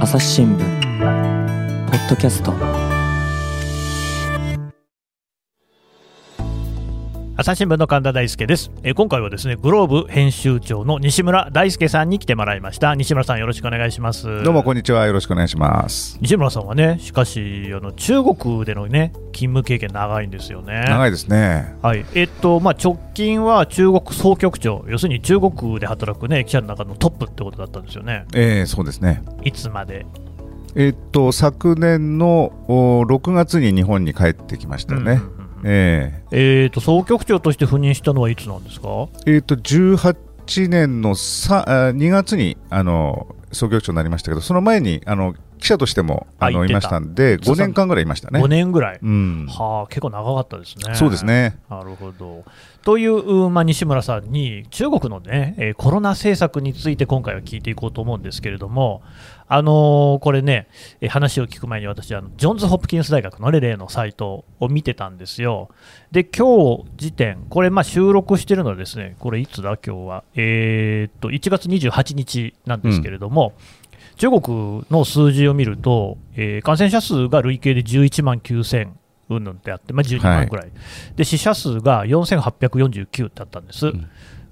朝日新聞ポッドキャスト朝日新聞の神田大輔ですえー今回はですねグローブ編集長の西村大輔さんに来てもらいました西村さんよろしくお願いしますどうもこんにちは。よろしくお願いします。西村さんはねしかしあの中国でのね勤務経験長いんですよね長いですね。はいえっとまあ、直近は中国総局長、要するに中国で働く、ね、記者の中のトップってことだったんですよね、えー、そうですね。いつまで？えーっと昨年のお6月に日本に帰ってきましたね。うんうんうんええっと総局長として赴任したのはいつなんですか？ーえーっと18年のさあ2月にあの総局長になりましたけど、その前にあの記者としてもあのいましたんで、5年間ぐらいいましたね。5年ぐらい、うん、はあ、結構長かったですね。そうですね。なるほど。という、まあ、西村さんに中国の、ね、えーコロナ政策について今回は聞いていこうと思うんですけれども、あのーこれね、えー話を聞く前に私あの、ジョンズ・ホプキンス大学の、ね、例のサイトを見てたんですよ。で、今日時点、これ、まあ、収録してるのはですね、これいつだ、今日は、えーっと1月28日なんですけれども、中国の数字を見ると、えー感染者数が累計で11万9000うんぬんってあって、まあ、12万ぐらい、で死者数が4849ってあったんです、ん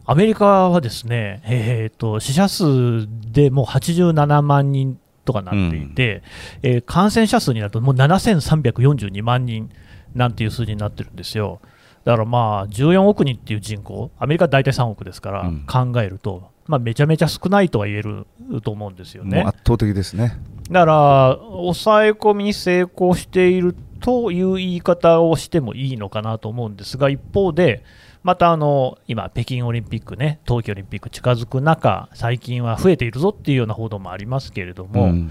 アメリカはですね、えーと死者数でもう87万人とかなっていて、えー感染者数になるともう7342万人なんていう数字になってるんですよ。だからまあ14億人っていう人口、アメリカは大体3億ですから、うん考えると、まあ、めちゃめちゃ少ないとは言えると思うんですよね。圧倒的ですね。だから、抑え込みに成功しているという言い方をしてもいいのかなと思うんですが、一方で、またあの今、北京オリンピックね、冬季オリンピック近づく中、最近は増えているぞっていうような報道もありますけれども、うん。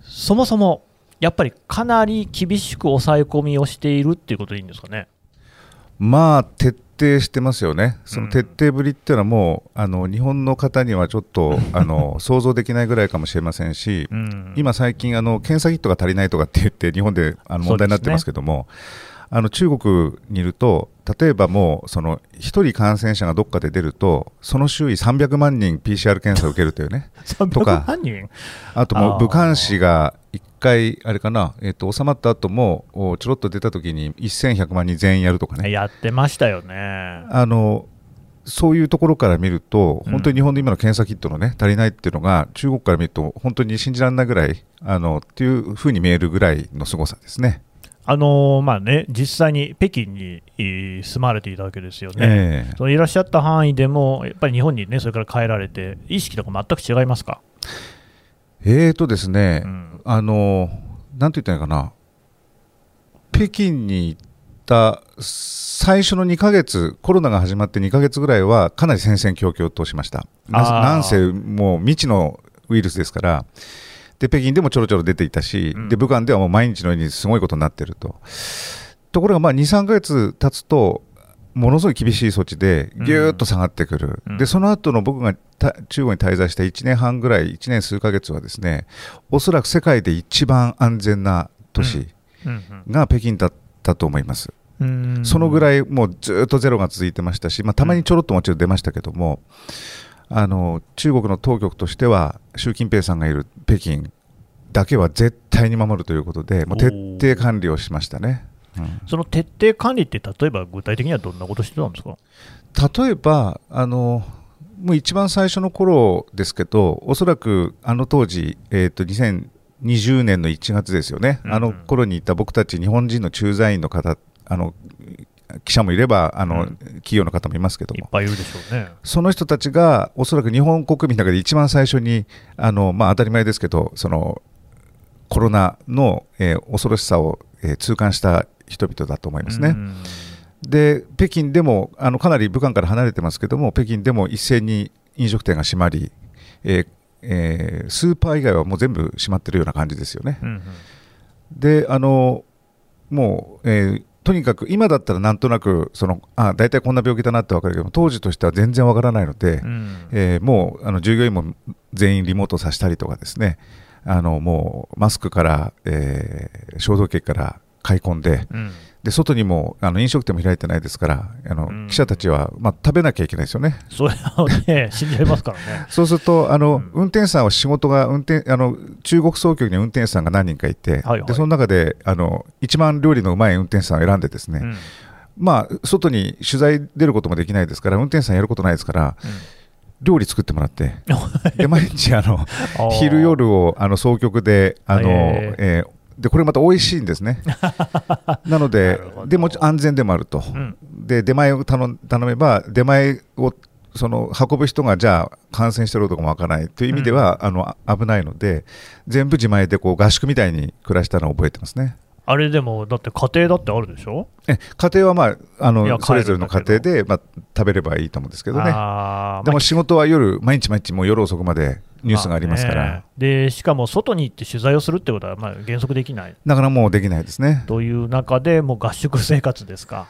そもそもやっぱりかなり厳しく抑え込みをしているっていうことでいいんですかね？まあ徹底してますよね、その徹底ぶりっていうのはもう、あの日本の方にはちょっと あの想像できないぐらいかもしれませんし、うん。今、最近あの、検査キットが足りないとかって言って、日本であの問題になってますけども、あの中国にいると、例えばもう、その1人感染者がどっかで出ると、その周囲300万人 PCR 検査を受けるというね、とか300万人？あともう武漢市が1回、あれかな、えっと収まった後も、おちょろっと出た時に1100万人全員やるとかね。やってましたよね。あのそういうところから見ると、うん本当に日本の今の検査キットの、ね、足りないっていうのが、中国から見ると、本当に信じられないぐらいあのっていうふうに見えるぐらいの凄さですね。あのーまあね、実際に北京にえー住まれていたわけですよね。ええ。そのいらっしゃった範囲でも、やっぱり日本にね、それから帰られて、意識とか全く違いますか、えーとですね、うん。あのなんて言ったらいいかな、北京に行った最初の2ヶ月、コロナが始まって2ヶ月ぐらいは、かなり戦々恐々としました。なんせ、もう未知のウイルスですから、で北京でもちょろちょろ出ていたし、うん。で武漢ではもう毎日のようにすごいことになっていると。ところが、まあ2、3ヶ月経つと、ものすごい厳しい措置で、ぎゅーっと下がってくる、うん。でその後の僕がた中国に滞在した1年半ぐらい、1年数ヶ月はですね、おそらく世界で一番安全な都市うん。が北京だったと思います。うん。そのぐい、らいもうずっとゼロが続いてましたし、まあ、たまにちょろっともちろん出ましたけども、あの中国の当局としては、習近平さんがいる北京だけは絶対に守るということで、もう徹底管理をしましたね。うん。その徹底管理って、例えば具体的にはどんなことしてたんですか？例えばあのもう一番最初の頃ですけどおそらくあの当時、えー、と2020年の1月ですよね、うん。あの頃にいた僕たち日本人の駐在員の方あの記者もいればあの、うん企業の方もいますけどもいっぱいいるでしょうね。その人たちがおそらく日本国民の中で一番最初にあの、まあ、当たり前ですけどそのコロナの、えー恐ろしさを、えー痛感した人々だと思いますね。うんで北京でもあのかなり武漢から離れてますけども北京でも一斉に飲食店が閉まり、えーえースーパー以外はもう全部閉まってるような感じですよね。うんうんであのもう、えーとにかく今だったらなんとなくそのあ大体こんな病気だなって分かるけども当時としては全然わからないので、うん。えーもうあの従業員も全員リモートさせたりとかですね。あのもうマスクから、えー消毒液から買い込んで、うん。で外にもあの飲食店も開いてないですから、あのうん。記者たちは、まあ、食べなきゃいけないですよね。それはね、死んじゃいますからね。そうすると、あのうん。運転手さんは仕事が運転あの、中国総局には運転手さんが何人かいて、はいはい。でその中であの一番料理のうまい運転手さんを選んで、ですね、うん。まあ、外に取材出ることもできないですから、運転手さんやることないですから、料理作ってもらって、で毎日あの昼夜をあの総局で、あのへー。えーでこれまた美味しいんですね。なのなででもち安全でもあると、うんで出前を頼ん頼めば、出前をその運ぶ人がじゃあ感染してるとかもわからないという意味では、あのあ危ないので、全部自前でこう合宿みたいに暮らしたのを覚えてますね。あれでも、だって家庭だってあるでしょ？え家庭は、まあ、あのそれぞれの家庭で、まあ、食べればいいと思うんですけどね。でも仕事は夜、毎日毎日、もう夜遅くまでニュースがありますから、まあねでしかも外に行って取材をするってことはまあ原則できない。だからもうできないですね。という中で、もう合宿生活ですか、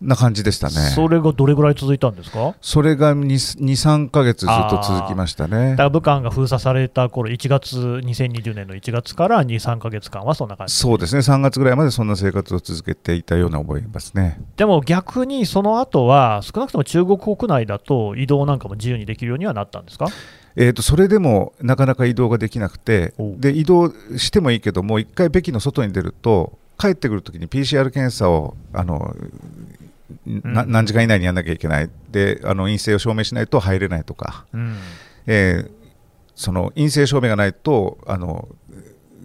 な感じでしたね。それがどれぐらい続いたんですか？それが2、3ヶ月ずっと続きましたね。だか。ら武漢が封鎖された頃1月、2020年の1月から2、3か月間はそんな感じ、そうですね、3月ぐらいまでそんな生活を続けていたような覚えますね。でも逆にその後は、少なくとも中国国内だと移動なんかも自由にできるようにはなったんですか？えー、とそれでもなかなか移動ができなくて。で移動してもいいけども、一回北京の外に出ると、帰ってくるときに PCR 検査をあの何時間以内にやらなきゃいけない。であの、陰性を証明しないと入れないとか、うん。えーその陰性証明がないとあの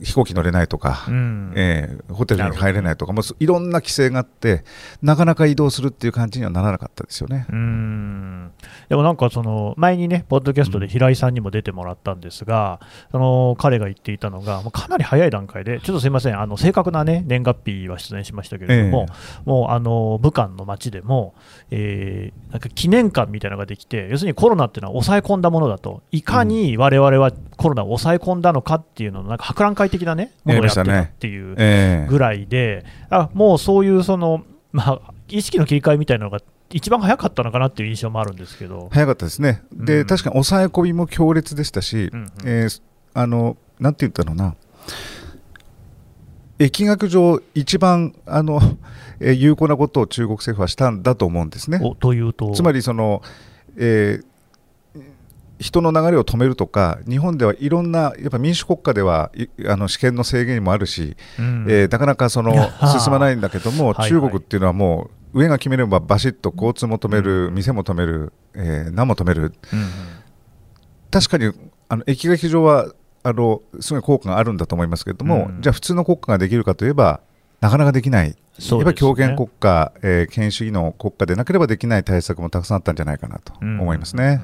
飛行機乗れないとか、うん。えーホテルに入れないとか、もういろんな規制があって、なかなか移動するっていう感じにはならなかったですよね。うーん。でもなんかその前にね、ポッドキャストで平井さんにも出てもらったんですが、その彼が言っていたのが、もうかなり早い段階で、ちょっとすみません、あの正確な、ね、年月日は出演しましたけれども、もうあの武漢の街でも、えーなんか記念館みたいなのができて、要するにコロナっていうのは抑え込んだものだと、いかに我々はコロナを抑え込んだのかっていうのの、なんか博覧会的な、ね、ものをやってたっていう。えーぐらいで、あもうそういうその、まあ、意識の切り替えみたいなのが一番早かったのかなっていう印象もあるんですけど、早かったですね、でうん。確かに抑え込みも強烈でしたし、うんうん。えーあのなんて言ったのかな、疫学上、一番あの、えー有効なことを中国政府はしたんだと思うんですね。おというと、つまりその、えー人の流れを止めるとか、日本ではいろんな、やっぱ民主国家ではいあの試験の制限もあるし、うん。えーなかなかその進まないんだけども、はいはい。中国っていうのはもう、上が決めればバシッと交通も止める、店も止める、えー何も止める、うん確かにあの疫学上はあのすごい効果があるんだと思いますけれども、うん。じゃあ、普通の国家ができるかといえば、なかなかできない、ね。やっぱり強権国家、えー権威主義の国家でなければできない対策もたくさんあったんじゃないかなと思いますね。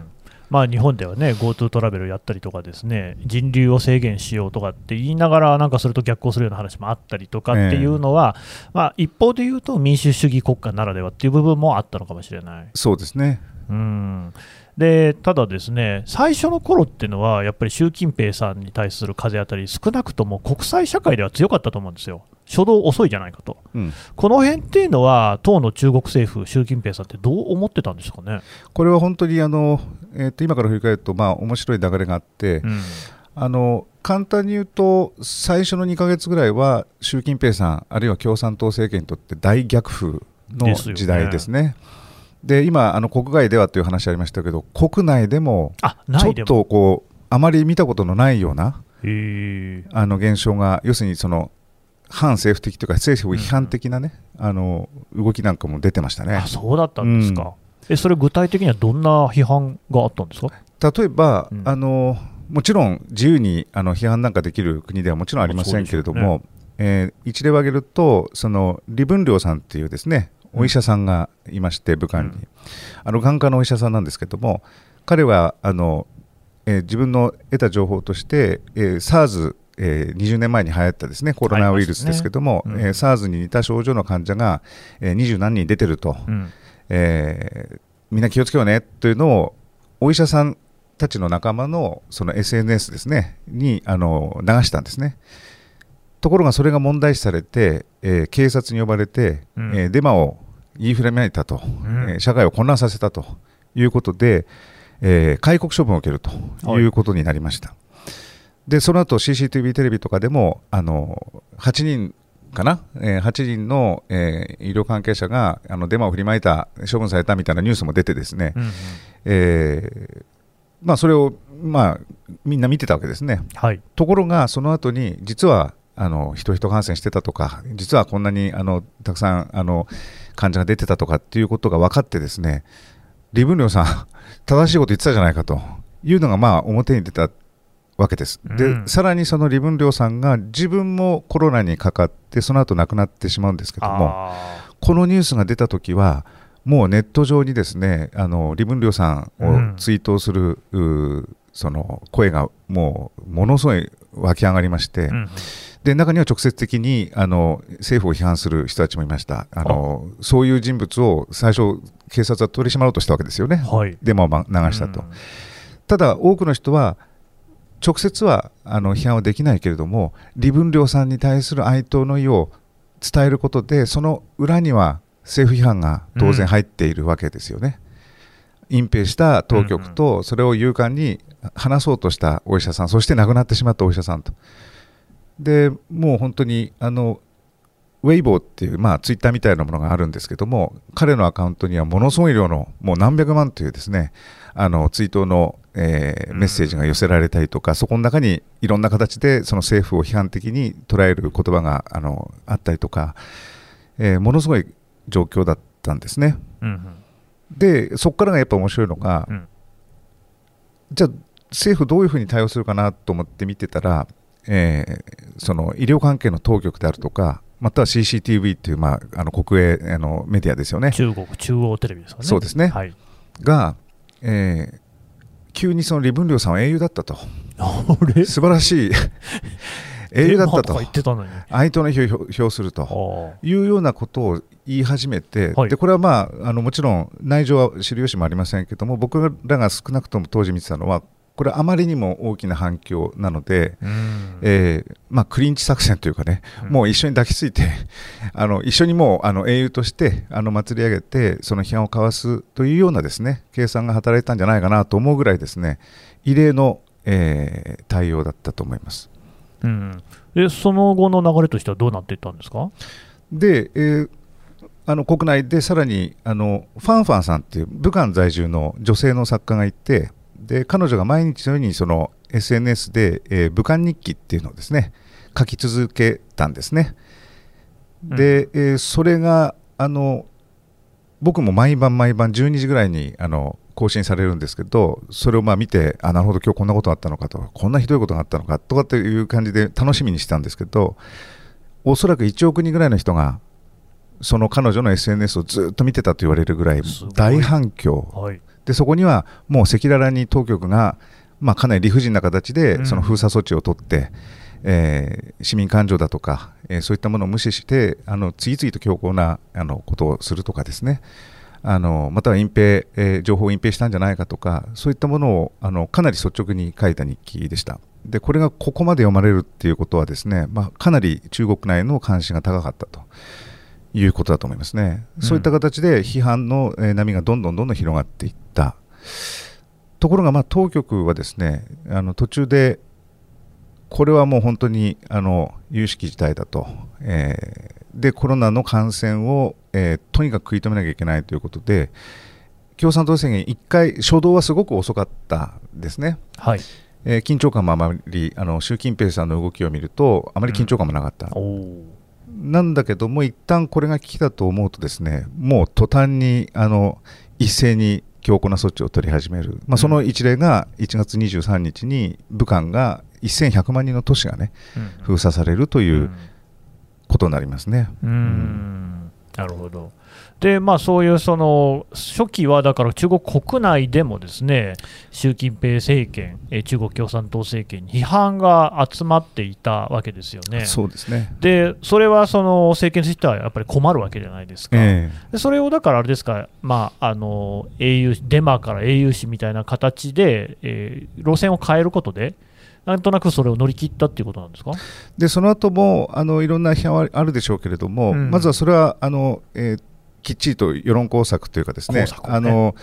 まあ、日本ではね、GoTo トラベルやったりとかですね、人流を制限しようとかって言いながら、なんかそれと逆行するような話もあったりとかっていうのは、まあ、一方で言うと民主主義国家ならではっていう部分もあったのかもしれない。そうですね。うん。でただ、ですね最初の頃っていうのは、やっぱり習近平さんに対する風当たり、少なくとも国際社会では強かったと思うんですよ、初動遅いじゃないかと、うん。この辺っていうのは、当の中国政府、習近平さんってどう思ってたんですかね？これは本当にあの、えーと今から振り返ると、まあ面白い流れがあって、うん。あの簡単に言うと、最初の2か月ぐらいは、習近平さん、あるいは共産党政権にとって大逆風の時代ですね。で今あの、国外ではという話ありましたけど、国内でもあちょっとこう、あまり見たことのないようなあの現象が、要するにその反政府的というか、政府批判的な、ねあの動きなんかも出てましたね。あ。そうだったんですか、えそれ、具体的にはどんな批判があったんですか？例えば、うん。あのもちろん自由にあの批判なんかできる国ではもちろんありませんけれども、えー一例を挙げると、その李文亮さんっていうですねお医者さんがいまして、武漢に、うん。あの眼科のお医者さんなんですけども、彼はあの、えー自分の得た情報として、えー SARS、えー20年前に流行ったですねコロナウイルスですけども、ね。うん。えー SARS に似た症状の患者が、えー、20何人出てると、うん。えーみんな気をつけようねというのをお医者さんたちの仲間のその SNS ですねにあの流したんですね。ところがそれが問題視されて、えー警察に呼ばれて、うん。えーデマを言いふらめいたと、ん。えー社会を混乱させたということで、えー戒告処分を受けるということになりました。でその後 CCTV テレビとかでもあの8人かな、えー8人の、えー医療関係者があのデマを振りまいた、処分されたみたいなニュースも出て、ですね、うんうんえーまあ、それを、まあ、みんな見てたわけですね。はい。ところが、その後に、実はあの人々感染してたとか、実はこんなにあのたくさんあの患者が出てたとかっていうことが分かって、ですねリブンリョウさん、正しいこと言ってたじゃないかというのが、まあ、表に出たわけです。で、うん。さらにそのリブンリョウさんが自分もコロナにかかって、その後亡くなってしまうんですけども、あこのニュースが出たときは、もうネット上にですねあのリブンリョウさんを追悼する、うーその声がもうものすごい湧き上がりまして、ーうんうん。で中には直接的にあの政府を批判する人たちもいました。あの、そういう人物を最初、警察は取り締まろうとしたわけですよね、はい。デマをま流したと。うん。ただ、多くの人は、直接はあの批判はできないけれども、李文亮さんに対する哀悼の意を伝えることで、その裏には政府批判が当然入っているわけですよね。隠蔽した当局と、それを勇敢に話そうとしたお医者さん、そして亡くなってしまったお医者さんと。でもう本当にあのウェイボーっていう、まあ、ツイッターみたいなものがあるんですけども、彼のアカウントにはものすごい量の、もう何百万というですね、あの追悼の、えーうんメッセージが寄せられたりとか、そこの中にいろんな形でその政府を批判的に捉える言葉があのあったりとか、えーものすごい状況だったんですね。うんうんで、そこからがやっぱ面白いのが、うんじゃあ、政府どういうふうに対応するかなと思って見てたら、えーその医療関係の当局であるとか、または CCTV という、まあ、あの国営あのメディアですよね、中国中央テレビですかね。そうですねはい。が、えー急にその李文亮さんは英雄だったと、素晴らしい。英雄だったと。デマか言、ってたのに。哀悼の意を表すると。あ。いうようなことを言い始めて、はい。でこれは、まあ、あのもちろん内情は知る由もありませんけども僕らが少なくとも当時見てたのはこれあまりにも大きな反響なので、あ。うん。えーまあ、クリンチ作戦というかね、うんもう一緒に抱きついて あの一緒にもうあの英雄としてあの祭り上げてその批判をかわすというようなですね計算が働いたんじゃないかなと思うぐらいですね異例の、えー対応だったと思います。うん。で、その後の流れとしてはどうなっていったんですか？で、えーあの国内でさらにあのファンファンさんっていう武漢在住の女性の作家がいてで彼女が毎日のようにその SNS で、えー武漢日記っていうのをですね書き続けたんですね。で、えーそれがあの僕も毎晩毎晩12時ぐらいにあの更新されるんですけどそれをまあ見てあなるほど今日こんなことがあったのかとこんなひどいことがあったのかとかっていう感じで楽しみにしてたんですけどおそらく1億人ぐらいの人がその彼女の SNS をずっと見てたと言われるぐらい大反響はい。でそこにはもう赤裸々に当局が、まあ、かなり理不尽な形うん。でその封鎖措置を取って、えー市民感情だとか、えーそういったものを無視してあの次々と強硬なあのことをするとかですね。あのまたは隠蔽、えー情報を隠蔽したんじゃないかとかそういったものをあのかなり率直に書いた日記でした。でこれがここまで読まれるっていうことはですね、まあ、かなり中国内の関心が高かったということだと思いますね、うん。そういった形で批判のえー波がどんどんどんどん広がっていった。ところがまあ当局はですねあの途中でこれはもう本当にあの有識事態だと、えーでコロナの感染を、えーとにかく食い止めなきゃいけないということで共産党宣言1回初動はすごく遅かったですね、はい。えー緊張感もあまりあの習近平さんの動きを見るとあまり緊張感もなかった、おお。なんだけども、一旦これが危機だと思うと、ですねもう途端にあの一斉に強硬な措置を取り始める、まあ、その一例が1月23日に武漢が1100万人の都市がねうん。封鎖されるといううん。ことになりますね。うーん。なるほど。で、まあ、そういうその初期は、だから中国国内でもですね習近平政権、えー中国共産党政権に批判が集まっていたわけですよね。そうですね、で、それはその政権としてはやっぱり困るわけじゃないですか。えでそれをだからあれですか、まあ、あの英雄デマから英雄視みたいな形で、えー路線を変えることで、なんとなくそれを乗り切ったっていうことなんですか？えでその後もあのいろんな批判はあるでしょうけれども、うんまずはそれはあの、えーきっちりと世論工作というかですねね。あの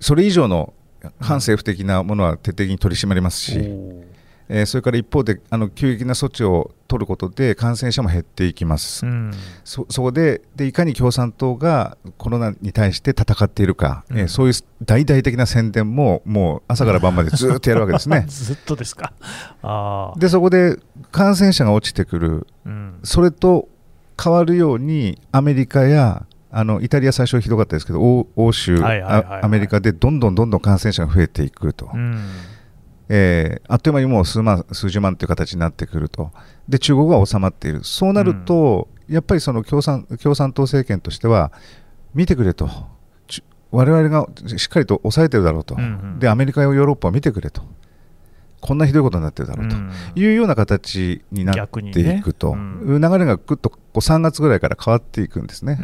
それ以上の反政府的なものは徹底的に取り締まりますし、おーえーそれから一方であの急激な措置を取ることで感染者も減っていきます、うん。そそこででいかに共産党がコロナに対して戦っているか、えーうん。そういう大々的な宣伝ももう朝から晩までずっとやるわけですね。ずっとですか。ああ。でそこで感染者が落ちてくる。うん。それと変わるようにアメリカやあのイタリア最初ひどかったですけど欧欧州、アメリカでどんどんどんどん感染者が増えていくと、うん。えーあっという間にもう数万数十万という形になってくると。で中国は収まっている。そうなると、やっぱりその共産共産党政権としては見てくれと。ち我々がしっかりと抑えてるだろうと、うんうん。でアメリカやヨーロッパを見てくれとこんなひどいことになってるだろうと。うんいうような形になっていくと、流れがぐっとこう3月ぐらいから変わっていくんですね。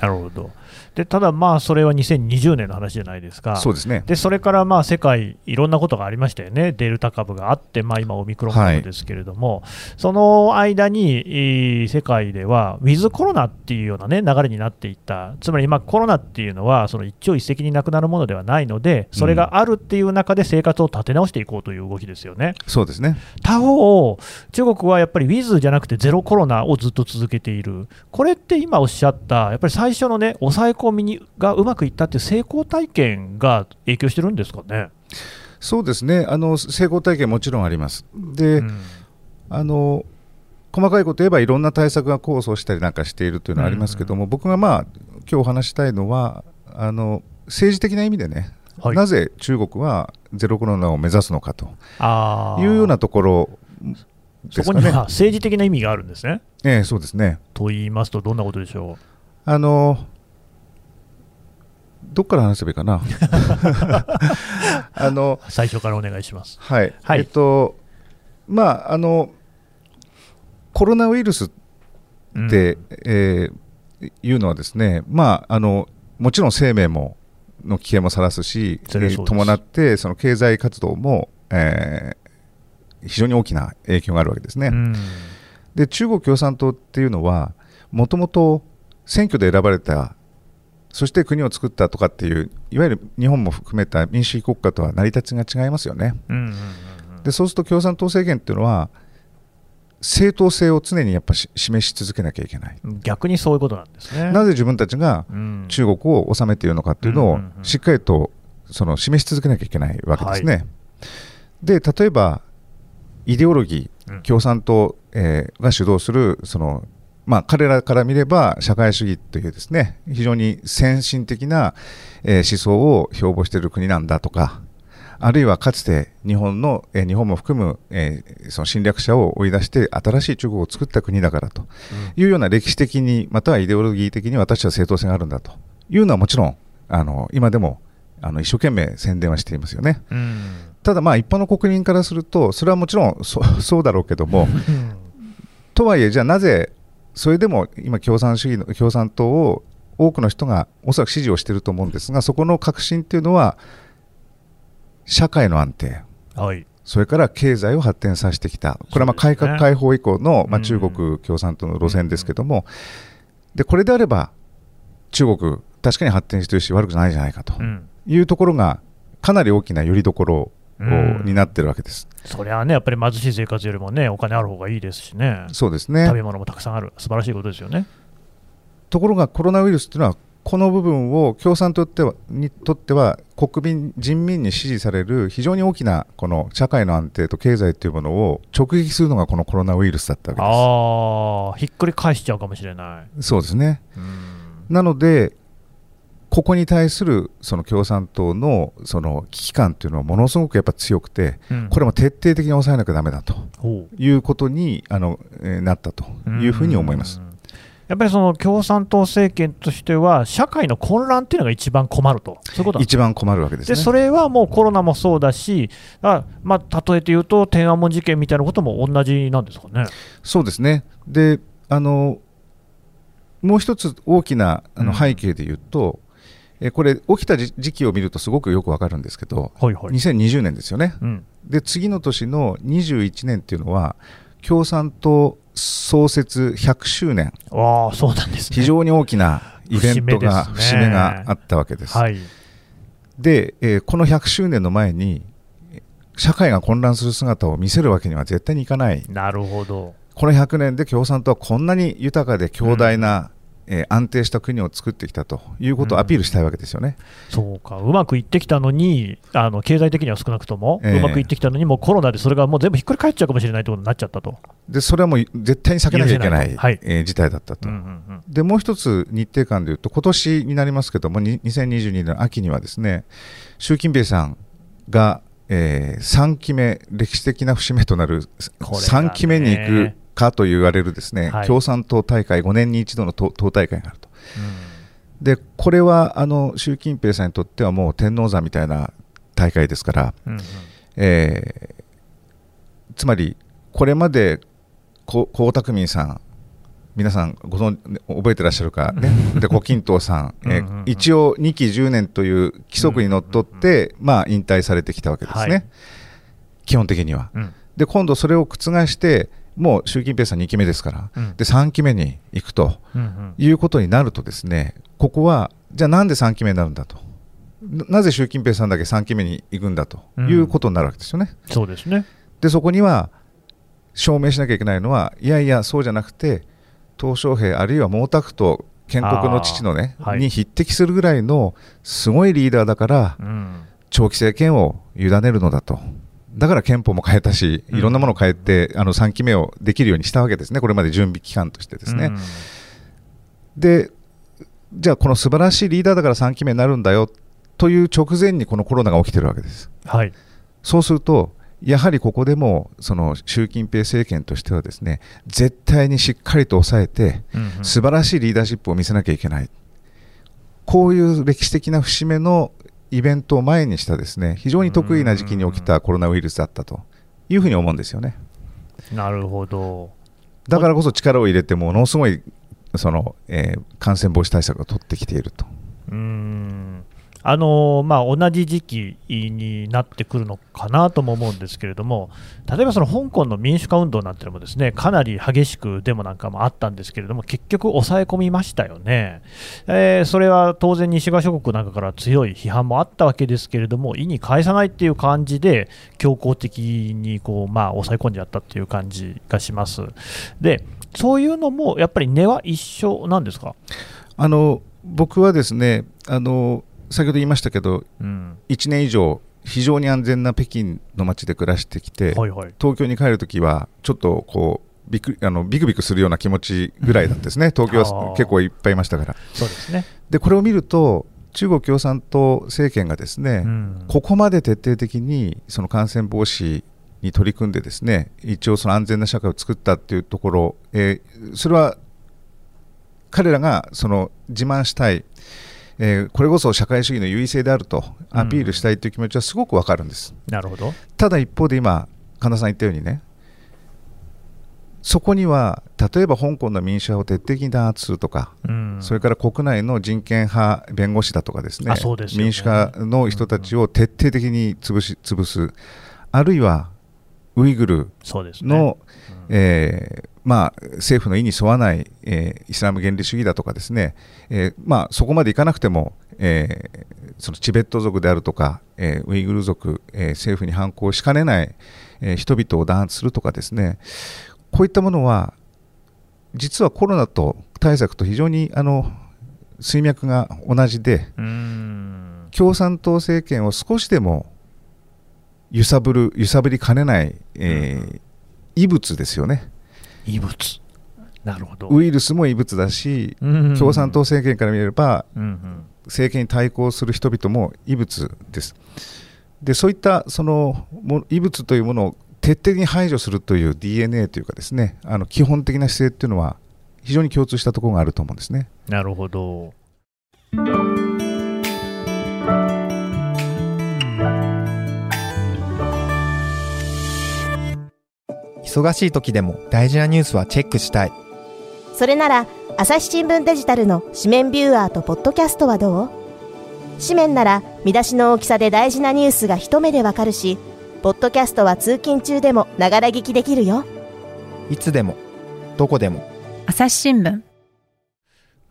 なるほど。でただ、まあそれは2020年の話じゃないですか。そうですね。でそれからまあ世界、いろんなことがありましたよね、デルタ株があって、まあ、今、オミクロン株ですけれども、その間にえー世界では、ウィズコロナっていうような、ね、流れになっていった、つまりまあコロナっていうのは、その一朝一夕になくなるものではないので、それがあるっていう中で生活を立て直していこうという動きですよね。そうですね。他方、中国はやっぱりウィズじゃなくてゼロコロナをずっと続けている、これって今おっしゃった、やっぱり最初のね、抑え込みにがうまくいったっていう成功体験が影響してるんですかね？そうですね。あの成功体験もちろんあります。で、うんあの細かいこと言えばいろんな対策が構想したりなんかしているというのはありますけども、僕がまあ今日お話したいのはあの政治的な意味でね、はいなぜ中国はゼロコロナを目指すのかというようなところ。そこには政治的な意味があるんですね。ええ、そうですね。と言いますと、どんなことでしょあのどっから話せばいいかな？あのう、最初からお願いします。はい、はいえっとまああのコロナウイルスっうんて、えーいうのはですね、まああのもちろん生命もの危険もさらすし、それはそうです伴ってその経済活動も、えー非常に大きな影響があるわけですね。うんで中国共産党っていうのはもともと選挙で選ばれたそして国を作ったとかっていういわゆる日本も含めた民主主義国家とは成り立ちが違いますよね。うんうんうんでそうすると共産党政権っていうのは正当性を常にやっぱし示し続けなきゃいけない。うん逆にそういうことなんですね。なぜ自分たちがうん中国を治めているのかっていうのをしっかりとその示し続けなきゃいけないわけですね。で例えばイデオロギうんー共産党、えーが主導するその、まあ、彼らから見れば社会主義というですね非常に先進的な、えー思想を標榜している国なんだとかあるいはかつて日本の、えー日本も含む、えーその侵略者を追い出して新しい中国を作った国だからというような歴史的にまたはイデオロギー的に私は正当性があるんだと。いうのはもちろんあの今でもあの一生懸命宣伝はしていますよね。うん。ただまあ一般の国民からするとそれはもちろんそそうだろうけどもうん。とはいえじゃあなぜそれでも今共産主義の共産党を多くの人がおそらく支持をしていると思うんですがそこの核心っていうのは社会の安定。はい。それから経済を発展させてきた、これはま改革開放以降の、ま中国共産党の路線ですけども、でこれであれば、中国、確かに発展してるし、悪くないじゃないかとうん。いうところが、かなり大きなよりどころになってるわけです。そりゃね、やっぱり貧しい生活よりもね、お金ある方がいいですしね、そうです食べね物もたくさんある、素晴らしいことですよね。ところがコロナウイルスっていうのは、この部分を共産党にとってはにとっては国民、人民に支持される非常に大きなこの社会の安定と経済というものを直撃するのがこのコロナウイルスだったわけです。ああ、ひっくり返しちゃうかもしれない。そうですねうんなので、ここに対するその共産党のその危機感というのはものすごくやっぱ強くて、うんこれも徹底的に抑えなきゃだめだということにあの、えーなったというふうに思いますう。んやっぱりその共産党政権としては、社会の混乱っていうのが一番困ると、そういうこと一番困るわけですでね。それはもうコロナもそうだし、あまあ、例えて言うと、天安門事件みたいなことも同じなんですかね。そうですね。で、あのもう一つ大きなあのうん背景で言うと、えーこれ起きた時時期を見るとすごくよくわかるんですけど、はいはい。2020年ですよね。うんで次の年の21年っていうのは共産党創設100周年ああ、そうなんですね。非常に大きなイベントが節目ですね節目があったわけです。はい。で、えーこの100周年の前に社会が混乱する姿を見せるわけには絶対にいかないなるほどこの100年で共産党はこんなに豊かで強大な、えー安定した国を作ってきたということをアピールしたいわけですよね。そうか、うまくいってきたのに、あの経済的には少なくとも、ええうまくいってきたのに、もうコロナでそれがもう全部ひっくり返っちゃうかもしれないということになっちゃったと。でそれはもう絶対に避けなきゃいけないはいえー事態だったと。うんうんうんでもう一つ日程感でいうと今年になりますけどもに2022年の秋にはですね習近平さんが、え3期目歴史的な節目となるこれがね3期目に行くかと言われるですね、はい。共産党大会5年に一度の党党大会があると。うんでこれはあの習近平さんにとってはもう天王山みたいな大会ですから、うんうん。えーつまりこれまでこ江沢民さん皆さんご存覚えてらっしゃるか、ね、で胡錦涛さん、え一応2期10年という規則にのっとって、まあ、引退されてきたわけですね、はい。基本的には。うん。で今度それを覆してもう習近平さん2期目ですから、うん。で3期目に行くということになるとですねここはじゃあなんで3期目になるんだと？ななぜ習近平さんだけ3期目に行くんだということになるわけですよね。そうですね。でそこには証明しなきゃいけないのはいやいやそうじゃなくて鄧小平あるいは毛沢東建国の父のね、はい。に匹敵するぐらいのすごいリーダーだからうん。長期政権を委ねるのだとだから憲法も変えたしいろんなものを変えて、あの3期目をできるようにしたわけですねこれまで準備期間としてですね。うんでじゃあこの素晴らしいリーダーだから3期目になるんだよという直前にこのコロナが起きてるわけです。はい。そうすると、やはりここでもその習近平政権としてはですね絶対にしっかりと抑えてうんうん素晴らしいリーダーシップを見せなきゃいけない、こういう歴史的な節目のイベントを前にしたですね非常に得意な時期に起きたコロナウイルスだったというふうに思うんですよね。なるほど。だからこそ力を入れてものすごいその、えー感染防止対策を取ってきていると。うーんあのまあ、同じ時期になってくるのかなとも思うんですけれども、例えばその香港の民主化運動なんてのもですねかなり激しくデモなんかもあったんですけれども、結局、抑え込みましたよね、えーそれは当然、西側諸国なんかから強い批判もあったわけですけれども、意に介さないっていう感じで、強硬的にこう、まあ、抑え込んじゃったっていう感じがします。でそういうのもやっぱり根は一緒なんですか、あの僕はですねあの先ほど言いましたけどうん。1年以上非常に安全な北京の街で暮らしてきて、はいはい。東京に帰るときはちょっとこうびっくりあのビクビクするような気持ちぐらいだったですね。東京は結構いっぱいいましたから。そうですね。でこれを見ると中国共産党政権がですね、うん。ここまで徹底的にその感染防止に取り組んでですね一応その安全な社会を作ったっていうところ、えーそれは彼らがその自慢したい、えーこれこそ社会主義の優位性であるとアピールしたいという気持ちはすごくわかるんです。なるほど。ただ一方で今神田さん言ったようにねそこには例えば香港の民主派を徹底的に弾圧するとか、うんそれから国内の人権派弁護士だとかですねね民主化の人たちを徹底的に潰し潰すあるいはウイグルそうですね。の、えーまあ、政府の意に沿わない、えーイスラム原理主義だとかですね、えーまあ、そこまでいかなくても、えーそのチベット族であるとか、えーウイグル族、えー政府に反抗しかねない、えー人々を弾圧するとかですね。こういったものは実はコロナと対策と非常にあの水脈が同じでうん。共産党政権を少しでも揺さぶる揺さぶりかねない、えー異物ですよね。異物。なるほど。ウイルスも異物だし、うん共産党政権から見れば、政権に対抗する人々も異物です。で、そういったそのも異物というものを徹底的に排除するという DNA というかですね、あの基本的な姿勢っていうのは非常に共通したところがあると思うんですね。なるほど。忙しい時でも大事なニュースはチェックしたい。それなら朝日新聞デジタルの紙面ビューアーとポッドキャストはどう？紙面なら見出しの大きさで大事なニュースが一目でわかるしポッドキャストは通勤中でもながら聞きできるよ。いつでもどこでも。朝日新聞。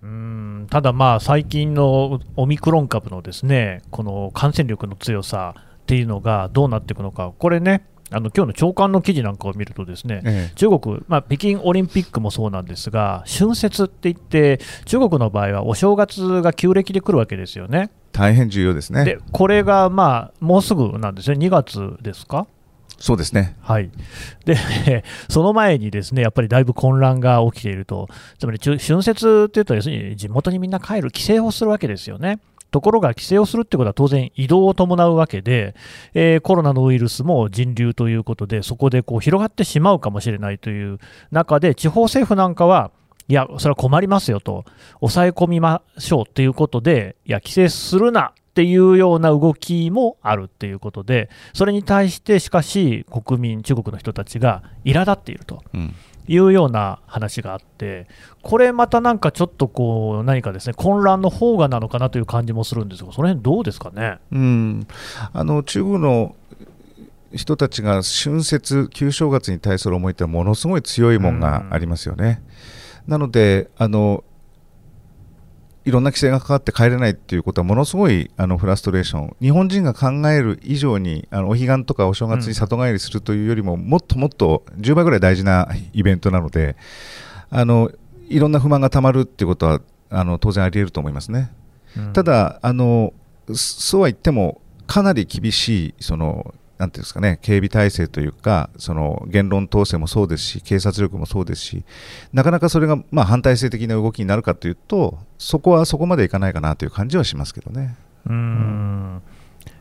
うんただ、まあ最近のオミクロン株のですねこの感染力の強さっっていうのがどうなっていくのか、これね、あの今日の長官の記事なんかを見ると、ですね、え中国、まあ、北京オリンピックもそうなんですが、春節って言って、中国の場合はお正月が旧暦で来るわけですよね。大変重要ですね。で、これがまあもうすぐなんですね、2月ですか？そうですね。はい、で その前にですねやっぱりだいぶ混乱が起きていると、つまり中春節っていうと、要するに地元にみんな帰る、帰省をするわけですよね。ところが帰省をするってことは当然移動を伴うわけで、えーコロナのウイルスも人流ということで、そこでこう広がってしまうかもしれないという中で、地方政府なんかは、いや、それは困りますよと、抑え込みましょうということで、いや、規制するなっていうような動きもあるっていうことで、それに対してしかし、国民、中国の人たちが苛立っているとうん。いうような話があって、これまたなんかちょっとこう、何かですね、混乱の方がなのかなという感じもするんですが、その辺どうですかね？うん、あの中国の人たちが春節、旧正月に対する思いってのはものすごい強いもんがありますよね。なのであの、いろんな規制がかかって帰れないっていうことはものすごいあのフラストレーション、日本人が考える以上にあのお彼岸とかお正月に里帰りするというよりも、もっともっと10倍ぐらい大事なイベントなので、あのいろんな不満がたまるっていうことはあの当然あり得ると思いますね。うん。ただあの、そそうは言っても、かなり厳しいそのなんていうんですかね、警備体制というか、その言論統制もそうですし、警察力もそうですし、なかなかそれがまあ反体制的な動きになるかというと、そこはそこまでいかないかなという感じはしますけどね。うーん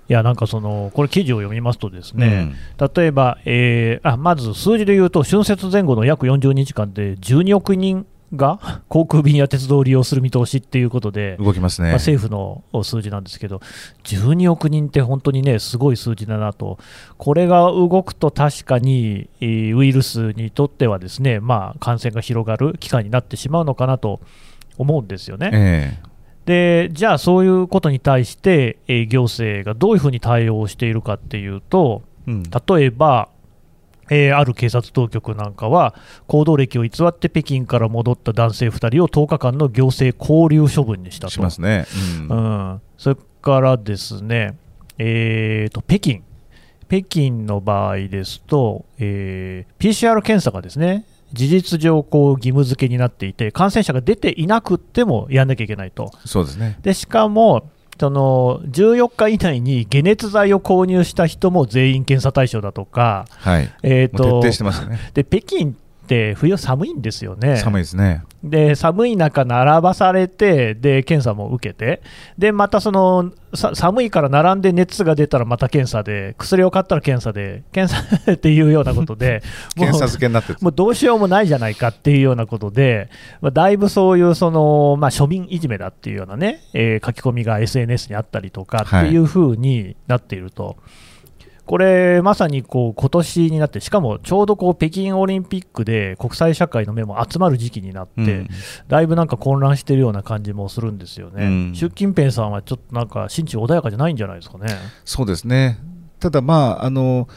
いやなんかそのこれ、記事を読みますと、ですね、例えば、えーあまず数字で言うと、春節前後の約40日間で12億人が航空便や鉄道を利用する見通しっていうことで、うん動きますね。まあ、政府の数字なんですけど、12億人って本当にね、すごい数字だなと、これが動くと確かにえーウイルスにとってはですね、まあ、感染が広がる機会になってしまうのかなと思うんですよね。えでじゃあ、そういうことに対して、えー行政がどういうふうに対応しているかっていうと、えうん例えば、えーある警察当局なんかは、行動歴を偽って北京から戻った男性2人を10日間の行政拘留処分にしたと。しますね。ううんん、それからですね、えーと、北京、北京の場合ですと、えー PCR 検査がですね、事実上こう義務付けになっていて、感染者が出ていなくってもやんなきゃいけないと。そうですね。でしかもその14日以内に解熱剤を購入した人も全員検査対象だとか、はい。えーともう徹底してますよね。で北京って冬寒いんですよね。寒いですね。で寒い中、並ばされてで検査も受けてでまたそのさ寒いから並んで熱が出たらまた検査で薬を買ったら検査で検査っていうようなことで もう検査付けになってる。もうどうしようもないじゃないかっていうようなことで、まあ、だいぶそういうその、まあ、庶民いじめだっていうようなね、えー書き込みが SNS にあったりとかっていう風になっていると。これ、まさにこう今年になって、しかもちょうどこう北京オリンピックで国際社会の目も集まる時期になって、うん。だいぶなんか混乱してるような感じもするんですよね、うん。習近平さんはちょっとなんか心中穏やかじゃないんじゃないですかね。そうですね。ただまああの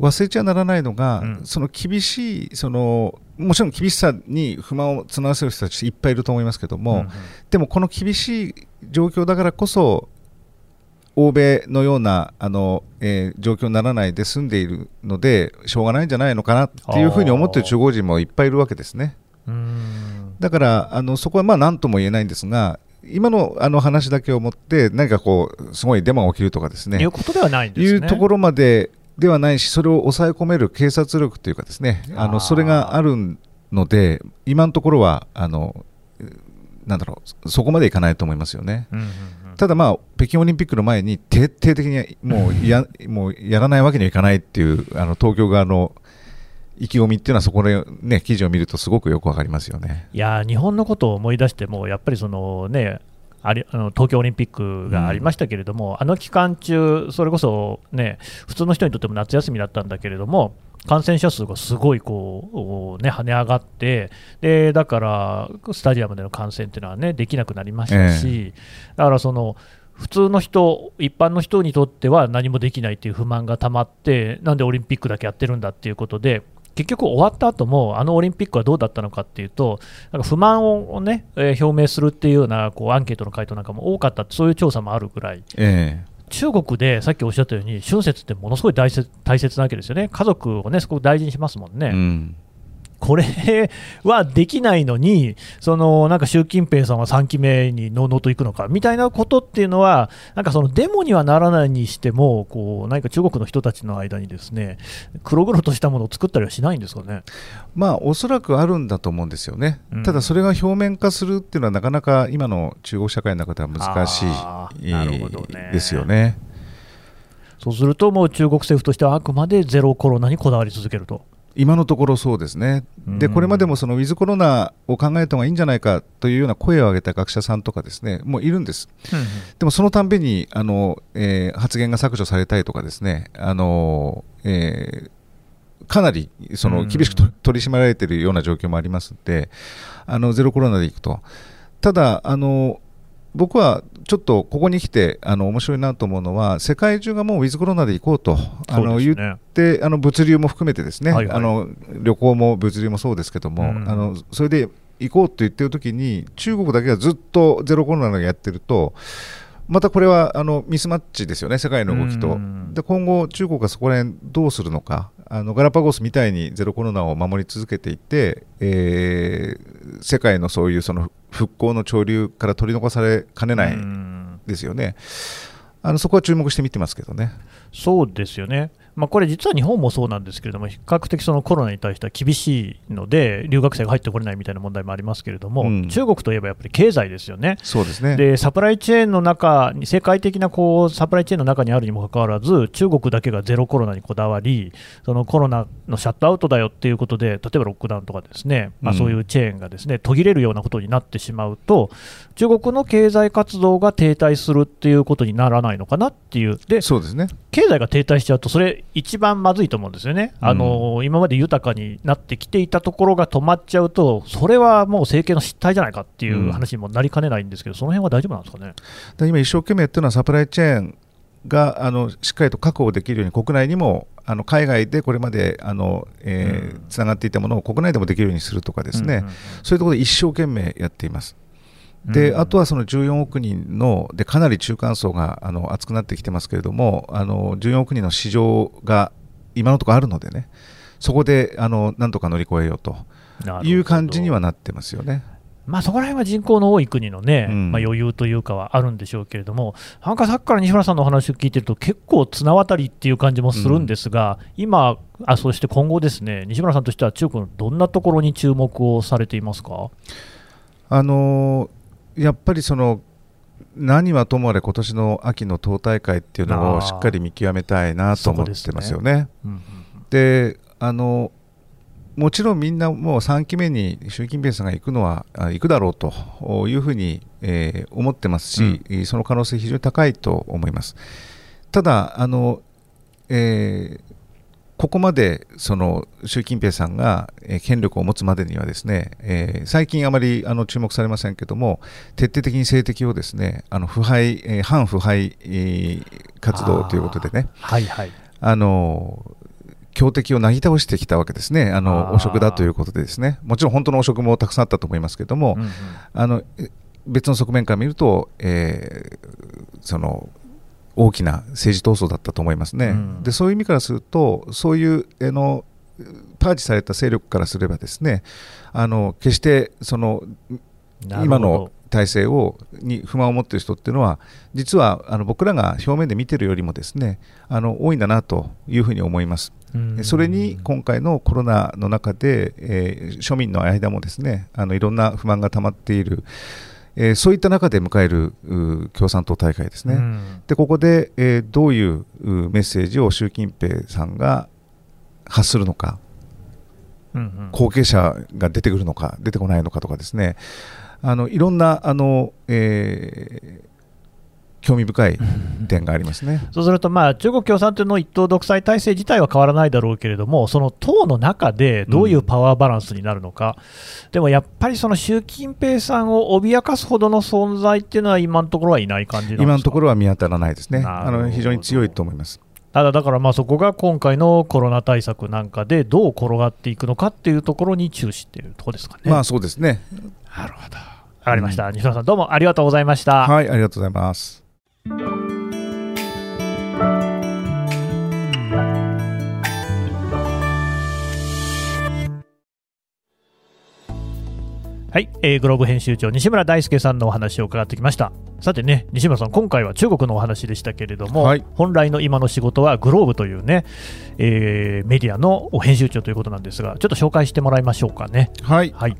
忘れちゃならないのが、うん。その厳しいそのもちろん厳しさに不満を募らせる人たちいっぱいいると思いますけども、うんうん。でもこの厳しい状況だからこそ欧米のようなあの、えー状況にならないで済んでいるのでしょうがないんじゃないのかなっていうふうに思っている中国人もいっぱいいるわけですね。だからあのそこはまあ何とも言えないんですが今のあの話だけをもって何かこうすごいデマが起きるとかですねいうことではないんですね。いうところまでではないし、それを抑え込める警察力というかですね、あのそれがあるので、今のところはあのなんだろう、そこまでいかないと思いますよね。うんうんうんただ、まあ、北京オリンピックの前に徹底的にもうやもうやらないわけにはいかないっていうあの東京側の意気込みっていうのは、そこで、ね、記事を見るとすごくよくわかりますよね。いやー日本のことを思い出しても、やっぱりその、ね、ありあの東京オリンピックがありましたけれども、あの期間中、それこそ、ね、普通の人にとっても夏休みだったんだけれども、感染者数がすごいこう、ね、跳ね上がってで、だからスタジアムでの観戦っていうのは、ね、できなくなりましたし、だからその普通の人、一般の人にとっては何もできないっていう不満がたまって、なんでオリンピックだけやってるんだっていうことで、結局終わった後も、あのオリンピックはどうだったのかっていうと、なんか不満を、ねえー表明するっていうようなこうアンケートの回答なんかも多かったって、そういう調査もあるぐらい、え中国でさっきおっしゃったように、春節ってものすごい大切なわけですよね、家族をね、すごく大事にしますもんね。うんこれはできないのに、そのなんか習近平さんは3期目にのうのうと行くのかみたいなことっていうのは、なんかそのデモにはならないにしても、こう何か中国の人たちの間にですね黒々としたものを作ったりはしないんですかね？まあおそらくあるんだと思うんですよね、うんただそれが表面化するっていうのはなかなか今の中国社会の中では難しあーなるほどねいですよね。そうすると、もう中国政府としてはあくまでゼロコロナにこだわり続けると。今のところそうですね、でうん。これまでもそのウィズコロナを考えた方がいいんじゃないかというような声を上げた学者さんとかですねもういるんです、でもそのたんびにあの、えー発言が削除されたりとかですね、あのえーかなりそのうん。厳しくと取り締まられているような状況もありますので、あのゼロコロナでいくと、ただあの、僕はちょっとここに来てあの面白いなと思うのは、世界中がもうウィズコロナで行こうとあの言っそうですね。であの物流も含めてですね、あの旅行も物流もそうですけども、うん。あのそれで行こうと言ってる時に中国だけがずっとゼロコロナをやってるとまたこれはあのミスマッチですよね世界の動きと。うん。で今後中国がそこら辺どうするのかあのガラパゴスみたいにゼロコロナを守り続けていって、えー世界のそういうその復興の潮流から取り残されかねないうんですよね。あのそこは注目して見てますけどね。そうですよね、まあ、これ、実は日本もそうなんですけれども、比較的そのコロナに対しては厳しいので、留学生が入ってこれないみたいな問題もありますけれども、うん中国といえばやっぱり経済ですよね。そうですね。でサプライチェーンの中に、世界的なこうサプライチェーンの中にあるにもかかわらず、中国だけがゼロコロナにこだわり、そのコロナのシャットアウトだよっていうことで、例えばロックダウンとかですね、まあ、うんそういうチェーンがですね途切れるようなことになってしまうと、中国の経済活動が停滞するっていうことにならないのかなっていう、でそうですね。経済が停滞しちゃうと、それ、一番まずいと思うんですよね、あの今まで豊かになってきていたところが止まっちゃうと、それはもう政権の失態じゃないかっていう話にもなりかねないんですけど、その辺は大丈夫なんですかね？で今、一生懸命やってるのはサプライチェーンがあのしっかりと確保できるように国内にもあの海外でこれまであの、えうん。つながっていたものを国内でもできるようにするとかですね、うんうんうん。そういうところで一生懸命やっています。でうんあとはその14億人のでかなり中間層があの厚くなってきてますけれどもあの14億人の市場が今のところあるのでねそこであのなんとか乗り越えようという感じにはなってますよね。まあ、そこら辺は人口の多い国のね、うんまあ、余裕というかはあるんでしょうけれども、なんかさっきから西村さんのお話を聞いてると、結構綱渡りっていう感じもするんですが、今あ、そして今後ですね、西村さんとしては中国のどんなところに注目をされていますか？あのーやっぱりその何はともあれ今年の秋の党大会っていうのをしっかり見極めたいなと思ってますよね。うんうんであのもちろんみんなもう3期目に習近平さんが行くのはあ行くだろうというふうに、えー思ってますし、その可能性非常に高いと思います。ただあの、えーここまでその習近平さんが、えー権力を持つまでにはですね、えー最近あまりあの注目されませんけども徹底的に政敵をですねあの腐敗、えー反腐敗、えー活動ということでねはいはい。あの強敵をなぎ倒してきたわけですね、あの汚職だということで、ですね。もちろん本当の汚職もたくさんあったと思いますけれども、うんうん。あのえ別の側面から見ると、えーその大きな政治闘争だったと思いますね、うん。でそういう意味からすると、そういうあのパーチされた勢力からすれば、ですねあの決してその今の体制をに不満を持っている人っていうのは実はあの僕らが表面で見てるよりもですねあの多いんだなというふうに思います。うん。それに今回のコロナの中で、えー庶民の間もですねあのいろんな不満が溜まっている、えーそういった中で迎えるう共産党大会ですね。うん。でここで、えーどういううメッセージを習近平さんが発するのかうんうん。後継者が出てくるのか出てこないのかとかですね。あのいろんなあの、えー興味深い点がありますね。そうすると、まあ、中国共産党の一党独裁体制自体は変わらないだろうけれども、その党の中でどういうパワーバランスになるのか、でもやっぱりその習近平さんを脅かすほどの存在っていうのは、今のところはいない感じなんですか？今のところは見当たらないですね。あの非常に強いと思います。ただ、だからまあそこが今回のコロナ対策なんかでどう転がっていくのかっていうところに注視しているところですかね。まあそうですね。なるほど。わかりました。西村さん、どうもありがとうございました。はい、ありがとうございます。はい、えー、グローブ編集長西村大輔さんのお話を伺ってきました。さてね西村さん今回は中国のお話でしたけれども、はい、本来の今の仕事はグローブというね、えー、メディアの編集長ということなんですがちょっと紹介してもらいましょうかね。はい、はい、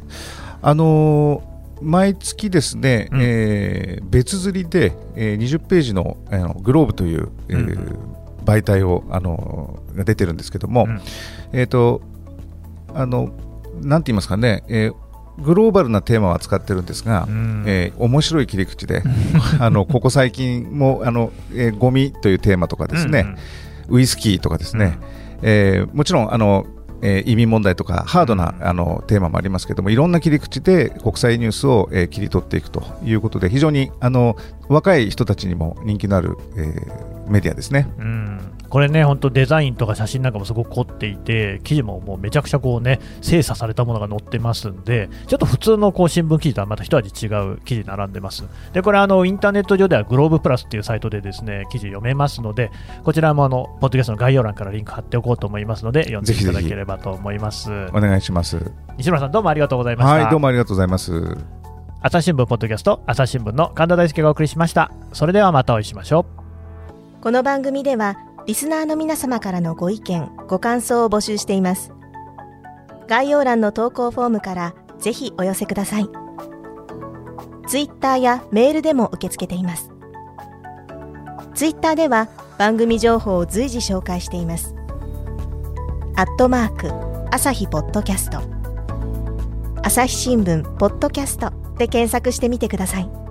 あのー毎月ですね、うん。えー別釣りで、えー20ページのあのグローブという、えーうん媒体を、あのーが出てるんですけども、うん。えっ、とあのなんて言いますかね、えーグローバルなテーマを扱ってるんですが、うん。えー面白い切り口で あのここ最近もあの、えーゴミというテーマとかですね、ウイスキーとかですね、えーもちろんあの、えー移民問題とかハードな、あのテーマもありますけどもいろんな切り口で国際ニュースを、えー切り取っていくということで非常にあの若い人たちにも人気のある、えーメディアですね。うんうんこれね、本当デザインとか写真なんかもすごく凝っていて、記事ももうめちゃくちゃこうね、精査されたものが載ってますんで、ちょっと普通のこう新聞記事とはまた一味違う記事並んでます。で、これあの、インターネット上ではグローブプラスっていうサイトでですね、記事読めますので、こちらもあの、ポッドキャストの概要欄からリンク貼っておこうと思いますので、読んでいただければと思います。お願いします。西村さんどうもありがとうございました。はい、どうもありがとうございます。朝日新聞ポッドキャスト、朝日新聞の神田大輔がお送りしました。それではまたお会いしましょう。この番組ではリスナーの皆様からのご意見ご感想を募集しています。概要欄の投稿フォームからぜひお寄せください。ツイッターやメールでも受け付けています。ツイッターでは番組情報を随時紹介しています。アットマーク朝日ポッドキャスト。朝日新聞ポッドキャストで検索してみてください。